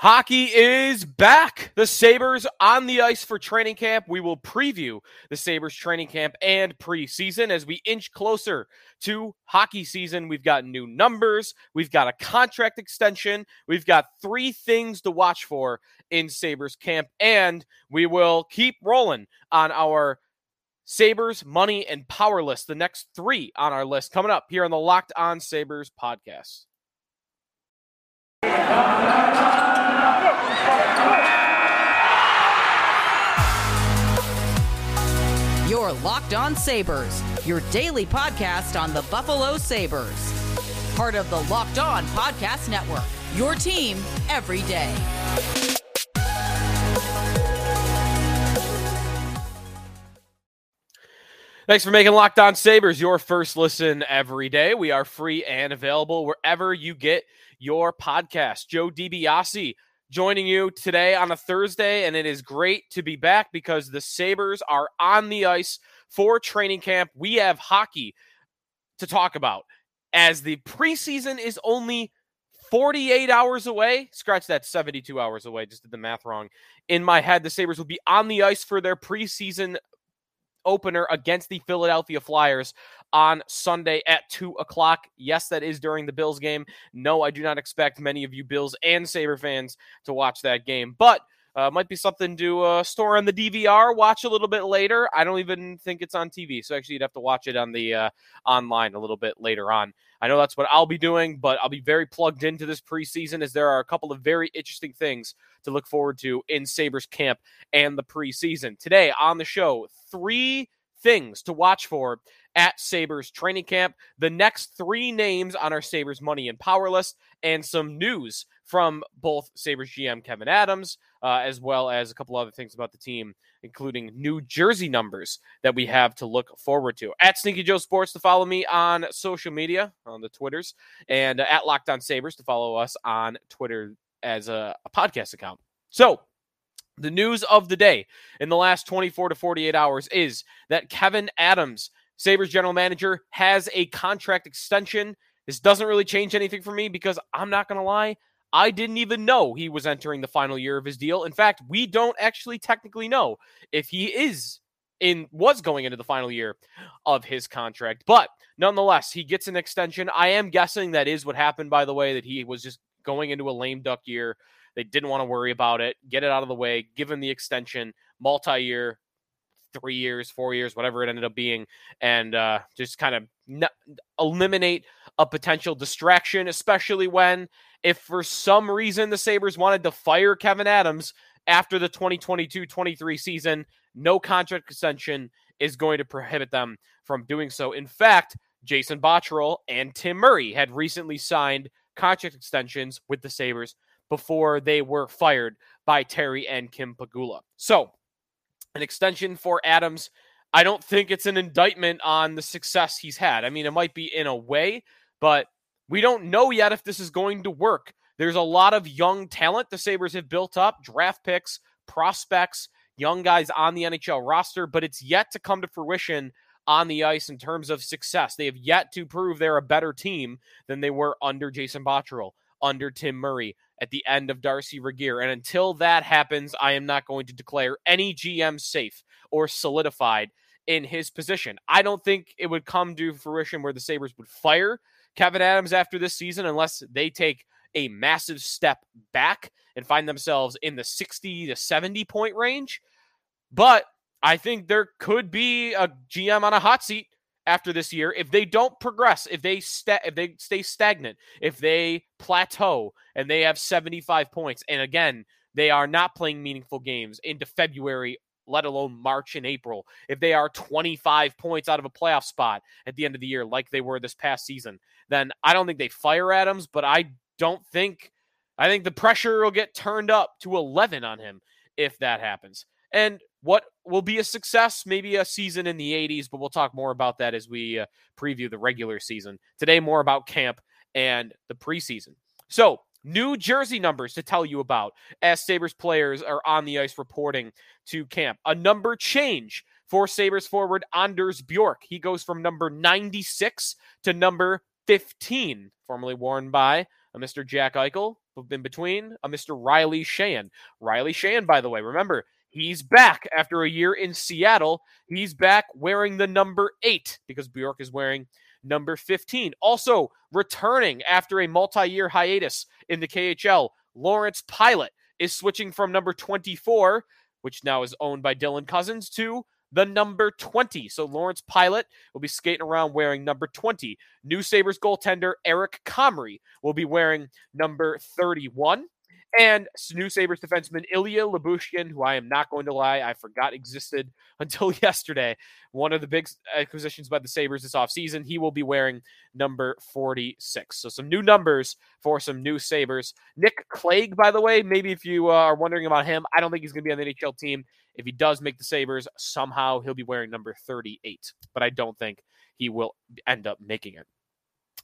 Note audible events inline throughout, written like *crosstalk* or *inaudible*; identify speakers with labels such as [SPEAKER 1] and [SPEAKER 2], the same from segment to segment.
[SPEAKER 1] Hockey is back. The Sabres on the ice for training camp. We will preview the Sabres training camp and preseason as we inch closer to hockey season. We've got new numbers, we've got a contract extension, we've got three things to watch for in Sabres camp, and we will keep rolling on our Sabres, money, and power list. The next three on our list coming up here on the Locked On Sabres podcast.
[SPEAKER 2] Your Locked On Sabres, your daily podcast on the Buffalo Sabres. Part of the Locked On Podcast Network, your team every day.
[SPEAKER 1] Thanks for making Locked On Sabres your first listen every day. We are free and available wherever you get your podcast. Joe DiBiase joining you today on a Thursday, and it is great to be back because the Sabres are on the ice for training camp. We have hockey to talk about as the preseason is only 48 hours away. Scratch that 72 hours away. Just did the math wrong. In my head, the Sabres will be on the ice for their preseason opener against the Philadelphia Flyers on Sunday at 2 o'clock. Yes, that is during the Bills game. No, I do not expect many of you Bills and Sabre fans to watch that game, but uh, might be something to uh, store on the DVR, watch a little bit later. I don't even think it's on TV, so actually you'd have to watch it on the uh, online a little bit later on. I know that's what I'll be doing, but I'll be very plugged into this preseason as there are a couple of very interesting things to look forward to in Sabres camp and the preseason. Today on the show, three things to watch for at Sabres training camp, the next three names on our Sabres money and power list, and some news from both Sabres GM Kevyn Adams, uh, as well as a couple other things about the team, including new jersey numbers that we have to look forward to. At Sneaky Joe Sports to follow me on social media, on the Twitters, and at Locked On Sabres to follow us on Twitter as a, a podcast account. So, the news of the day in the last 24 to 48 hours is that Kevyn Adams, Sabres general manager, has a contract extension. This doesn't really change anything for me because I'm not going to lie. I didn't even know he was entering the final year of his deal. In fact, we don't actually technically know if he is in was going into the final year of his contract. But nonetheless, he gets an extension. I am guessing that is what happened by the way that he was just going into a lame duck year they didn't want to worry about it, get it out of the way, give him the extension, multi year, three years, four years, whatever it ended up being, and uh, just kind of n- eliminate a potential distraction, especially when, if for some reason the Sabres wanted to fire Kevyn Adams after the 2022 23 season, no contract extension is going to prohibit them from doing so. In fact, Jason Botterill and Tim Murray had recently signed contract extensions with the Sabres before they were fired by Terry and Kim Pegula. So, an extension for Adams. I don't think it's an indictment on the success he's had. I mean, it might be in a way, but we don't know yet if this is going to work. There's a lot of young talent the Sabres have built up, draft picks, prospects, young guys on the NHL roster, but it's yet to come to fruition on the ice in terms of success. They have yet to prove they're a better team than they were under Jason Botterill, under Tim Murray, at the end of Darcy Regier. And until that happens, I am not going to declare any GM safe or solidified in his position. I don't think it would come to fruition where the Sabres would fire Kevyn Adams after this season unless they take a massive step back and find themselves in the 60 to 70 point range. But I think there could be a GM on a hot seat after this year if they don't progress, if they sta- if they stay stagnant, if they plateau and they have 75 points and again, they are not playing meaningful games into February let alone March and April. If they are 25 points out of a playoff spot at the end of the year, like they were this past season, then I don't think they fire Adams, but I don't think, I think the pressure will get turned up to 11 on him if that happens. And what will be a success, maybe a season in the 80s, but we'll talk more about that as we uh, preview the regular season. Today, more about camp and the preseason. So, new jersey numbers to tell you about as Sabres players are on the ice reporting to camp. A number change for Sabres forward Anders Bjork. He goes from number 96 to number 15, formerly worn by a Mr. Jack Eichel, in between a Mr. Riley Sheahan. Riley Sheahan, by the way, remember, he's back after a year in Seattle. He's back wearing the number eight because Bjork is wearing number 15. Also, returning after a multi year hiatus in the KHL, Lawrence Pilut is switching from number 24, which now is owned by Dylan Cozens, to the number 20. So Lawrence Pilut will be skating around wearing number 20. New Sabres goaltender Eric Comrie will be wearing number 31. And New Sabres defenseman Ilya Lyubushkin, who I am not going to lie, I forgot existed *laughs* until yesterday. One of the big acquisitions by the Sabres this offseason. He will be wearing number 46. So some new numbers for some new Sabres. Nick Clague, by the way, maybe if you uh, are wondering about him, I don't think he's going to be on the NHL team. If he does make the Sabres, somehow he'll be wearing number 38. But I don't think he will end up making it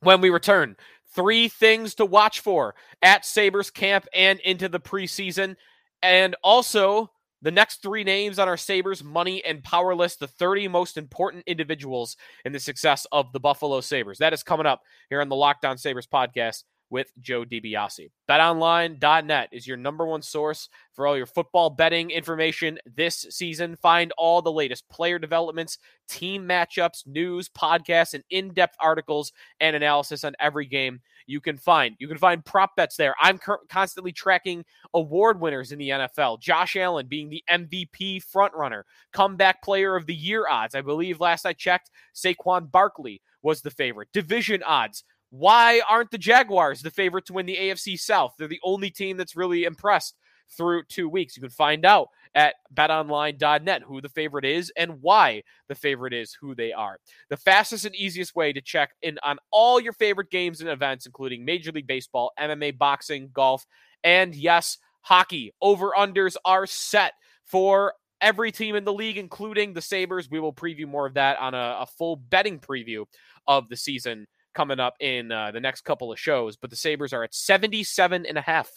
[SPEAKER 1] when we return. Three things to watch for at Sabres camp and into the preseason. And also the next three names on our Sabres money and power list, the 30 most important individuals in the success of the Buffalo Sabres. That is coming up here on the Locked On Sabres podcast with Joe DiBiase. BetOnline.net is your number one source for all your football betting information this season. Find all the latest player developments, team matchups, news, podcasts, and in-depth articles and analysis on every game you can find. You can find prop bets there. I'm constantly tracking award winners in the NFL. Josh Allen being the MVP frontrunner, comeback player of the year odds. I believe last I checked, Saquon Barkley was the favorite. Division odds. Why aren't the Jaguars the favorite to win the AFC South? They're the only team that's really impressed through two weeks. You can find out at betonline.net who the favorite is and why the favorite is who they are. The fastest and easiest way to check in on all your favorite games and events, including Major League Baseball, MMA, boxing, golf, and yes, hockey. Over unders are set for every team in the league, including the Sabres. We will preview more of that on a, a full betting preview of the season coming up in uh, the next couple of shows. But the Sabres are at 77 and a half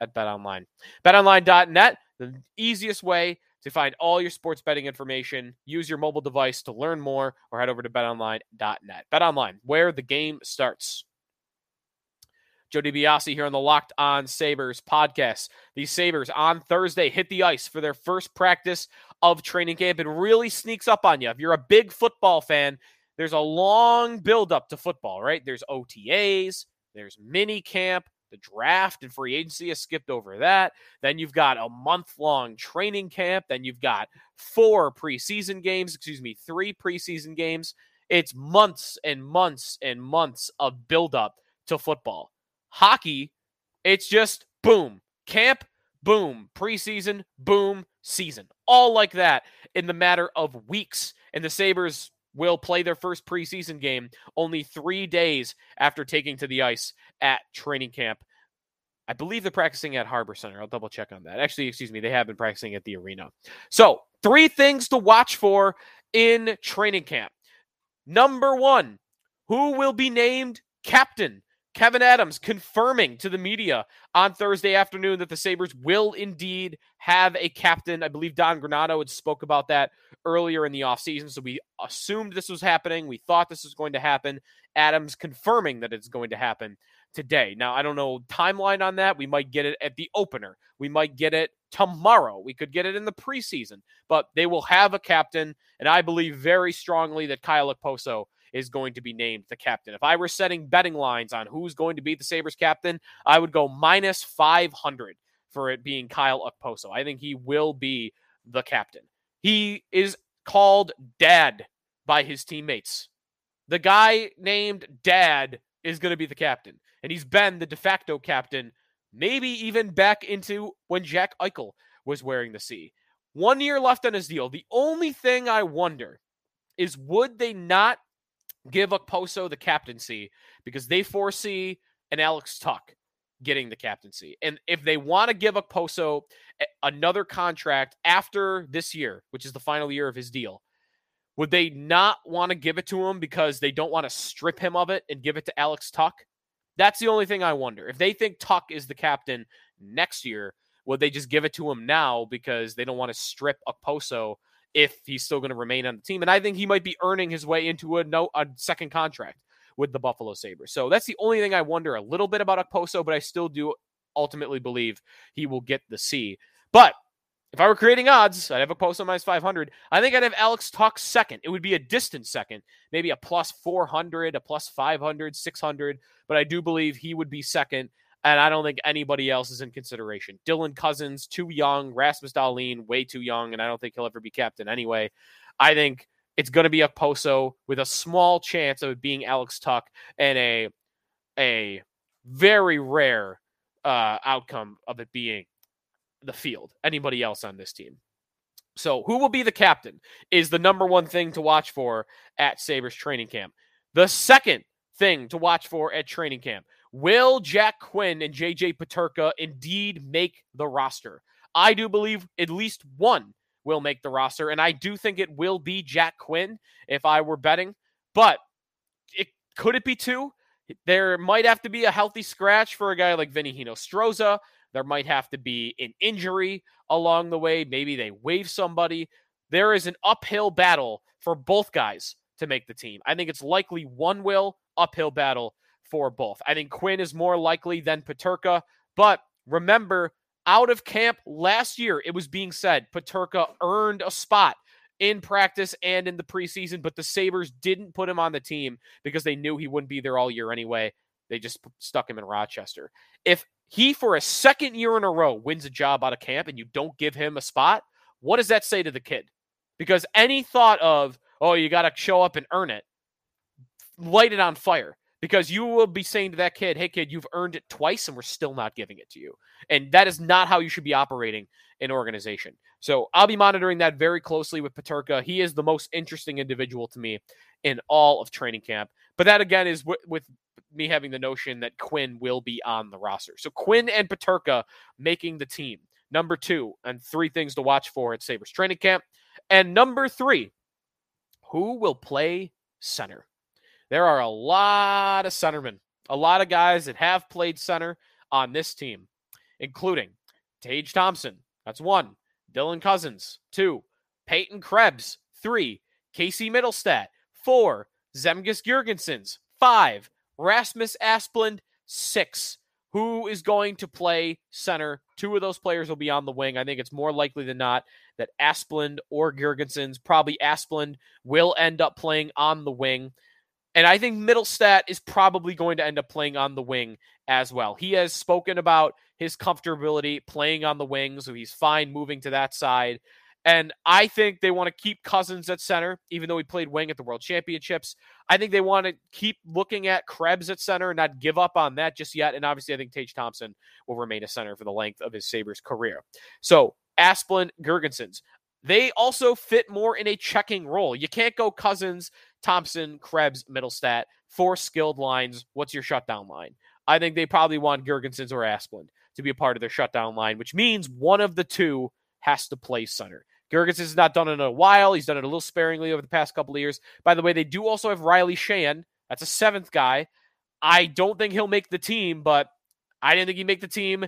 [SPEAKER 1] at BetOnline. BetOnline.net, the easiest way to find all your sports betting information. Use your mobile device to learn more or head over to betonline.net. BetOnline, where the game starts. Joe DiBiase here on the Locked On Sabres podcast. These Sabres on Thursday hit the ice for their first practice of training camp and really sneaks up on you. If you're a big football fan, there's a long buildup to football, right? There's OTAs, there's mini camp, the draft and free agency has skipped over that. Then you've got a month long training camp. Then you've got four preseason games, excuse me, three preseason games. It's months and months and months of buildup to football. Hockey, it's just boom, camp, boom, preseason, boom, season. All like that in the matter of weeks. And the Sabres will play their first preseason game only three days after taking to the ice at training camp. I believe they're practicing at Harbor Center. I'll double check on that. Actually, excuse me, they have been practicing at the arena. So, three things to watch for in training camp. Number one, who will be named captain Kevyn Adams confirming to the media on Thursday afternoon that the Sabres will indeed have a captain. I believe Don Granato had spoke about that earlier in the offseason. So we assumed this was happening. We thought this was going to happen. Adams confirming that it's going to happen today. Now, I don't know timeline on that. We might get it at the opener. We might get it tomorrow. We could get it in the preseason. But they will have a captain. And I believe very strongly that Kyle Okposo is going to be named the captain. If I were setting betting lines on who's going to be the Sabres captain, I would go minus 500 for it being Kyle Okposo. I think he will be the captain. He is called Dad by his teammates. The guy named Dad is going to be the captain, and he's been the de facto captain, maybe even back into when Jack Eichel was wearing the C. One year left on his deal. The only thing I wonder is would they not give Okposo the captaincy because they foresee an Alex Tuch getting the captaincy. And if they want to give Okposo another contract after this year, which is the final year of his deal, would they not want to give it to him because they don't want to strip him of it and give it to Alex Tuch? That's the only thing I wonder. If they think Tuch is the captain next year, would they just give it to him now because they don't want to strip Okposo if he's still going to remain on the team. And I think he might be earning his way into a no a second contract with the Buffalo Sabres. So that's the only thing I wonder a little bit about Okposo, but I still do ultimately believe he will get the C. But if I were creating odds, I'd have a Okposo minus 500. I think I'd have Alex Tuch second. It would be a distant second, maybe a plus 400, a plus 500, 600. But I do believe he would be second. And I don't think anybody else is in consideration. Dylan Cozens, too young. Rasmus Dahlin, way too young. And I don't think he'll ever be captain anyway. I think it's going to be Okposo with a small chance of it being Alex Tuch and a, a very rare uh, outcome of it being the field, anybody else on this team. So, who will be the captain is the number one thing to watch for at Sabres training camp. The second thing to watch for at training camp will Jack Quinn and JJ Peterka indeed make the roster? I do believe at least one will make the roster, and I do think it will be Jack Quinn if I were betting. But it could it be two? There might have to be a healthy scratch for a guy like Vinny Hinostroza. There might have to be an injury along the way. Maybe they waive somebody. There is an uphill battle for both guys to make the team. I think it's likely one will, uphill battle for both. I think Quinn is more likely than Peterka, but remember, out of camp last year, it was being said Peterka earned a spot in practice and in the preseason, but the Sabres didn't put him on the team because they knew he wouldn't be there all year anyway. They just stuck him in Rochester. If he, for a second year in a row, wins a job out of camp and you don't give him a spot, what does that say to the kid? Because any thought of, oh, you got to show up and earn it, light it on fire. Because you will be saying to that kid, hey, kid, you've earned it twice and we're still not giving it to you. And that is not how you should be operating an organization. So I'll be monitoring that very closely with Peterka. He is the most interesting individual to me in all of training camp. But that, again, is w- with me having the notion that Quinn will be on the roster. So Quinn and Peterka making the team. Number two, and three things to watch for at Sabres training camp. And number three, who will play center? There are a lot of centermen, a lot of guys that have played center on this team, including Tage Thompson. That's one. Dylan Cozens, two. Peyton Krebs, three. Casey Mittelstadt, four. Zemgus Girgensons, five. Rasmus Asplund, six. Who is going to play center? Two of those players will be on the wing. I think it's more likely than not that Asplund or Girgensons, probably Asplund, will end up playing on the wing. And I think Mittelstadt is probably going to end up playing on the wing as well. He has spoken about his comfortability playing on the wing, so he's fine moving to that side. And I think they want to keep Cozens at center, even though he played wing at the World Championships. I think they want to keep looking at Krebs at center and not give up on that just yet. And obviously, I think Tage Thompson will remain a center for the length of his Sabres career. So, Asplund, Girgensons. They also fit more in a checking role. You can't go Cozens, Thompson, Krebs, Mittelstadt, four skilled lines. What's your shutdown line? I think they probably want Girgensons or Asplund to be a part of their shutdown line, which means one of the two has to play center. Girgensons has not done it in a while. He's done it a little sparingly over the past couple of years. By the way, they do also have Riley Sheahan. That's a seventh guy. I don't think he'll make the team, but I didn't think he'd make the team.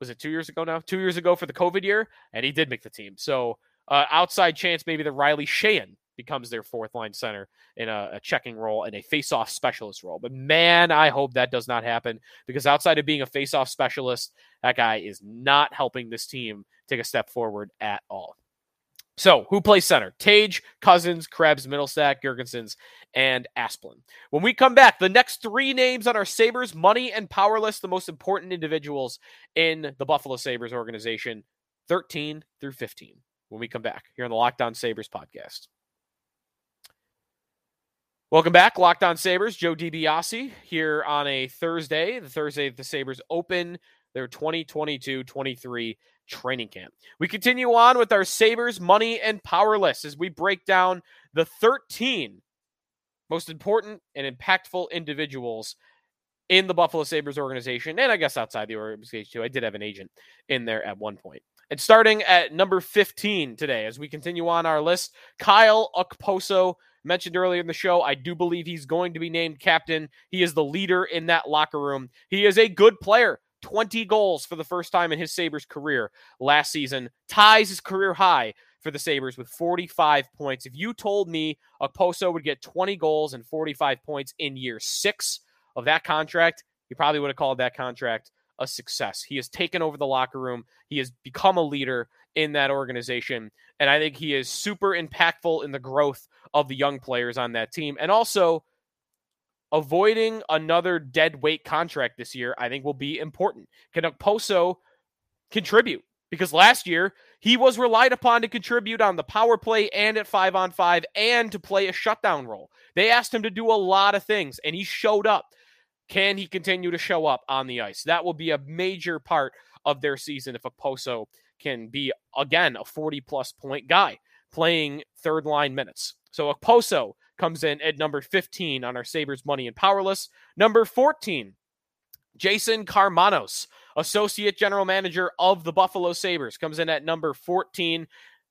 [SPEAKER 1] Was it two years ago now? Two years ago for the COVID year, and he did make the team. So uh, outside chance maybe that Riley Sheahan becomes their fourth line center in a, a checking role and a face-off specialist role. But man, I hope that does not happen because outside of being a face-off specialist, that guy is not helping this team take a step forward at all. So, who plays center? Tage, Cozens, Krebs, Mittelstadt, Girgensons, and Asplund. When we come back, the next three names on our Sabres money and power list, the most important individuals in the Buffalo Sabres organization, 13 through 15. When we come back here on the Locked On Sabres podcast. Welcome back, Locked On Sabres. Joe DiBiase here on a Thursday, the Thursday that the Sabres open their 2022 23 training camp. We continue on with our Sabres money and power list as we break down the 13 most important and impactful individuals in the Buffalo Sabres organization, and I guess outside the organization too. I did have an agent in there at one point. And starting at number 15 today, as we continue on our list, Kyle Okposo, mentioned earlier in the show, I do believe he's going to be named captain. He is the leader in that locker room. He is a good player. 20 goals for the first time in his Sabres career last season, ties his career high for the Sabres with 45 points. If you told me Okposo would get 20 goals and 45 points in year six of that contract, you probably would have called that contract a success. He has taken over the locker room. He has become a leader in that organization. And I think he is super impactful in the growth of the young players on that team. And also, avoiding another dead weight contract this year, I think will be important. Can Okposo contribute? Because last year, he was relied upon to contribute on the power play and at five on five and to play a shutdown role. They asked him to do a lot of things, and he showed up. Can he continue to show up on the ice? That will be a major part of their season if Okposo can be, again, a 40 plus point guy playing third line minutes. So Okposo comes in at number 15 on our Sabres Money and Powerless. Number 14, Jason Karmanos, Associate General Manager of the Buffalo Sabres, comes in at number 14,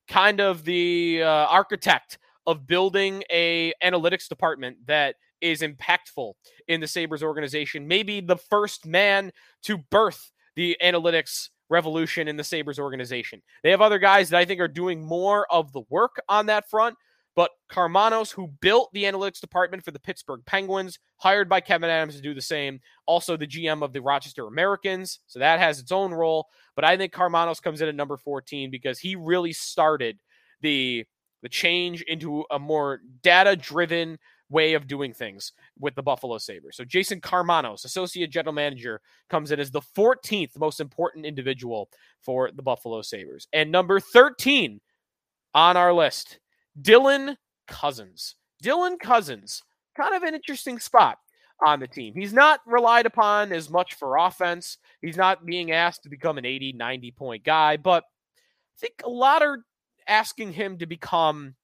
[SPEAKER 1] kind of the uh, architect of building a analytics department that is impactful in the Sabres organization. Maybe the first man to birth the analytics revolution in the Sabres organization. They have other guys that I think are doing more of the work on that front, but Karmanos, who built the analytics department for the Pittsburgh Penguins, hired by Kevyn Adams to do the same, also the GM of the Rochester Americans. So that has its own role. But I think Karmanos comes in at number 14 because he really started the the change into a more data driven way of doing things with the Buffalo Sabres. So Jason Karmanos, associate general manager, comes in as the 14th most important individual for the Buffalo Sabres. And number 13 on our list, Dylan Cozens. Dylan Cozens, kind of an interesting spot on the team. He's not relied upon as much for offense. He's not being asked to become an 80, 90 point guy, but I think a lot are asking him to become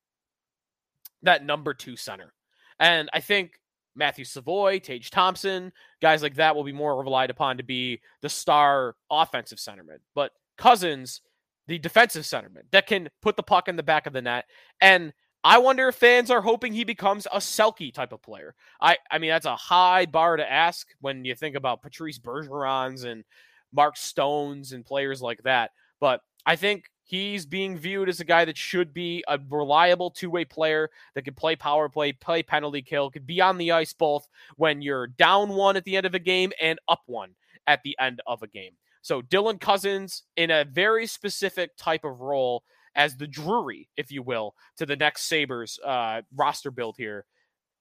[SPEAKER 1] that number two center. And I think Matthew Savoie, Tage Thompson, guys like that will be more relied upon to be the star offensive centerman. But Cozens, the defensive centerman that can put the puck in the back of the net. And I wonder if fans are hoping he becomes a Selke type of player. I, I mean, that's a high bar to ask when you think about Patrice Bergerons and Mark Stones and players like that. But I think He's being viewed as a guy that should be a reliable two way player that can play power play, play penalty kill, could be on the ice both when you're down one at the end of a game and up one at the end of a game. So Dylan Cozens in a very specific type of role as the Drury, if you will, to the next Sabres uh, roster build here.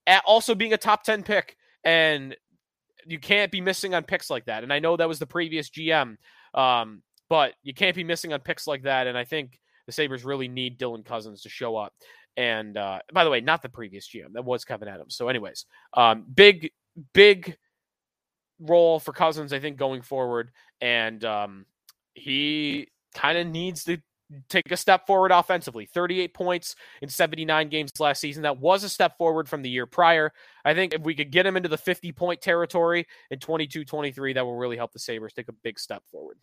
[SPEAKER 1] At also being a top 10 pick. And you can't be missing on picks like that. And I know that was the previous GM. Um, but you can't be missing on picks like that. And I think the Sabres really need Dylan Cozens to show up. And uh, by the way, not the previous GM. That was Kevyn Adams. So, anyways, um, big, big role for Cozens, I think, going forward. And um, he kind of needs to take a step forward offensively. 38 points in 79 games last season. That was a step forward from the year prior. I think if we could get him into the 50 point territory in 22 23, that will really help the Sabres take a big step forward.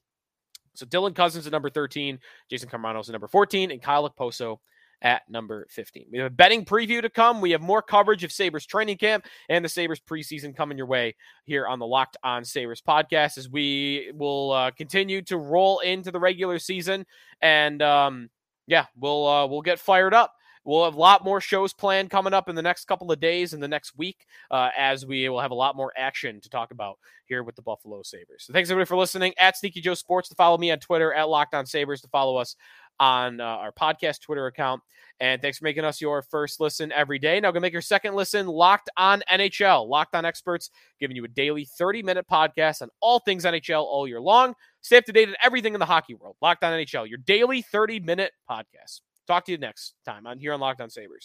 [SPEAKER 1] So Dylan Cozens at number 13, Jason Karmanos at number 14, and Kyle Okposo at number 15. We have a betting preview to come. We have more coverage of Sabres training camp and the Sabres preseason coming your way here on the Locked On Sabres podcast as we will uh, continue to roll into the regular season. And um, yeah, we'll uh, we'll get fired up We'll have a lot more shows planned coming up in the next couple of days and the next week uh, as we will have a lot more action to talk about here with the Buffalo Sabres. So thanks everybody for listening. At Sneaky Joe Sports to follow me on Twitter, at Locked On Sabres to follow us on uh, our podcast Twitter account. And thanks for making us your first listen every day. Now, go make your second listen locked on NHL. Locked on experts, giving you a daily 30 minute podcast on all things NHL all year long. Stay up to date on everything in the hockey world. Locked on NHL, your daily 30 minute podcast. Talk to you next time on here on Locked On Sabres.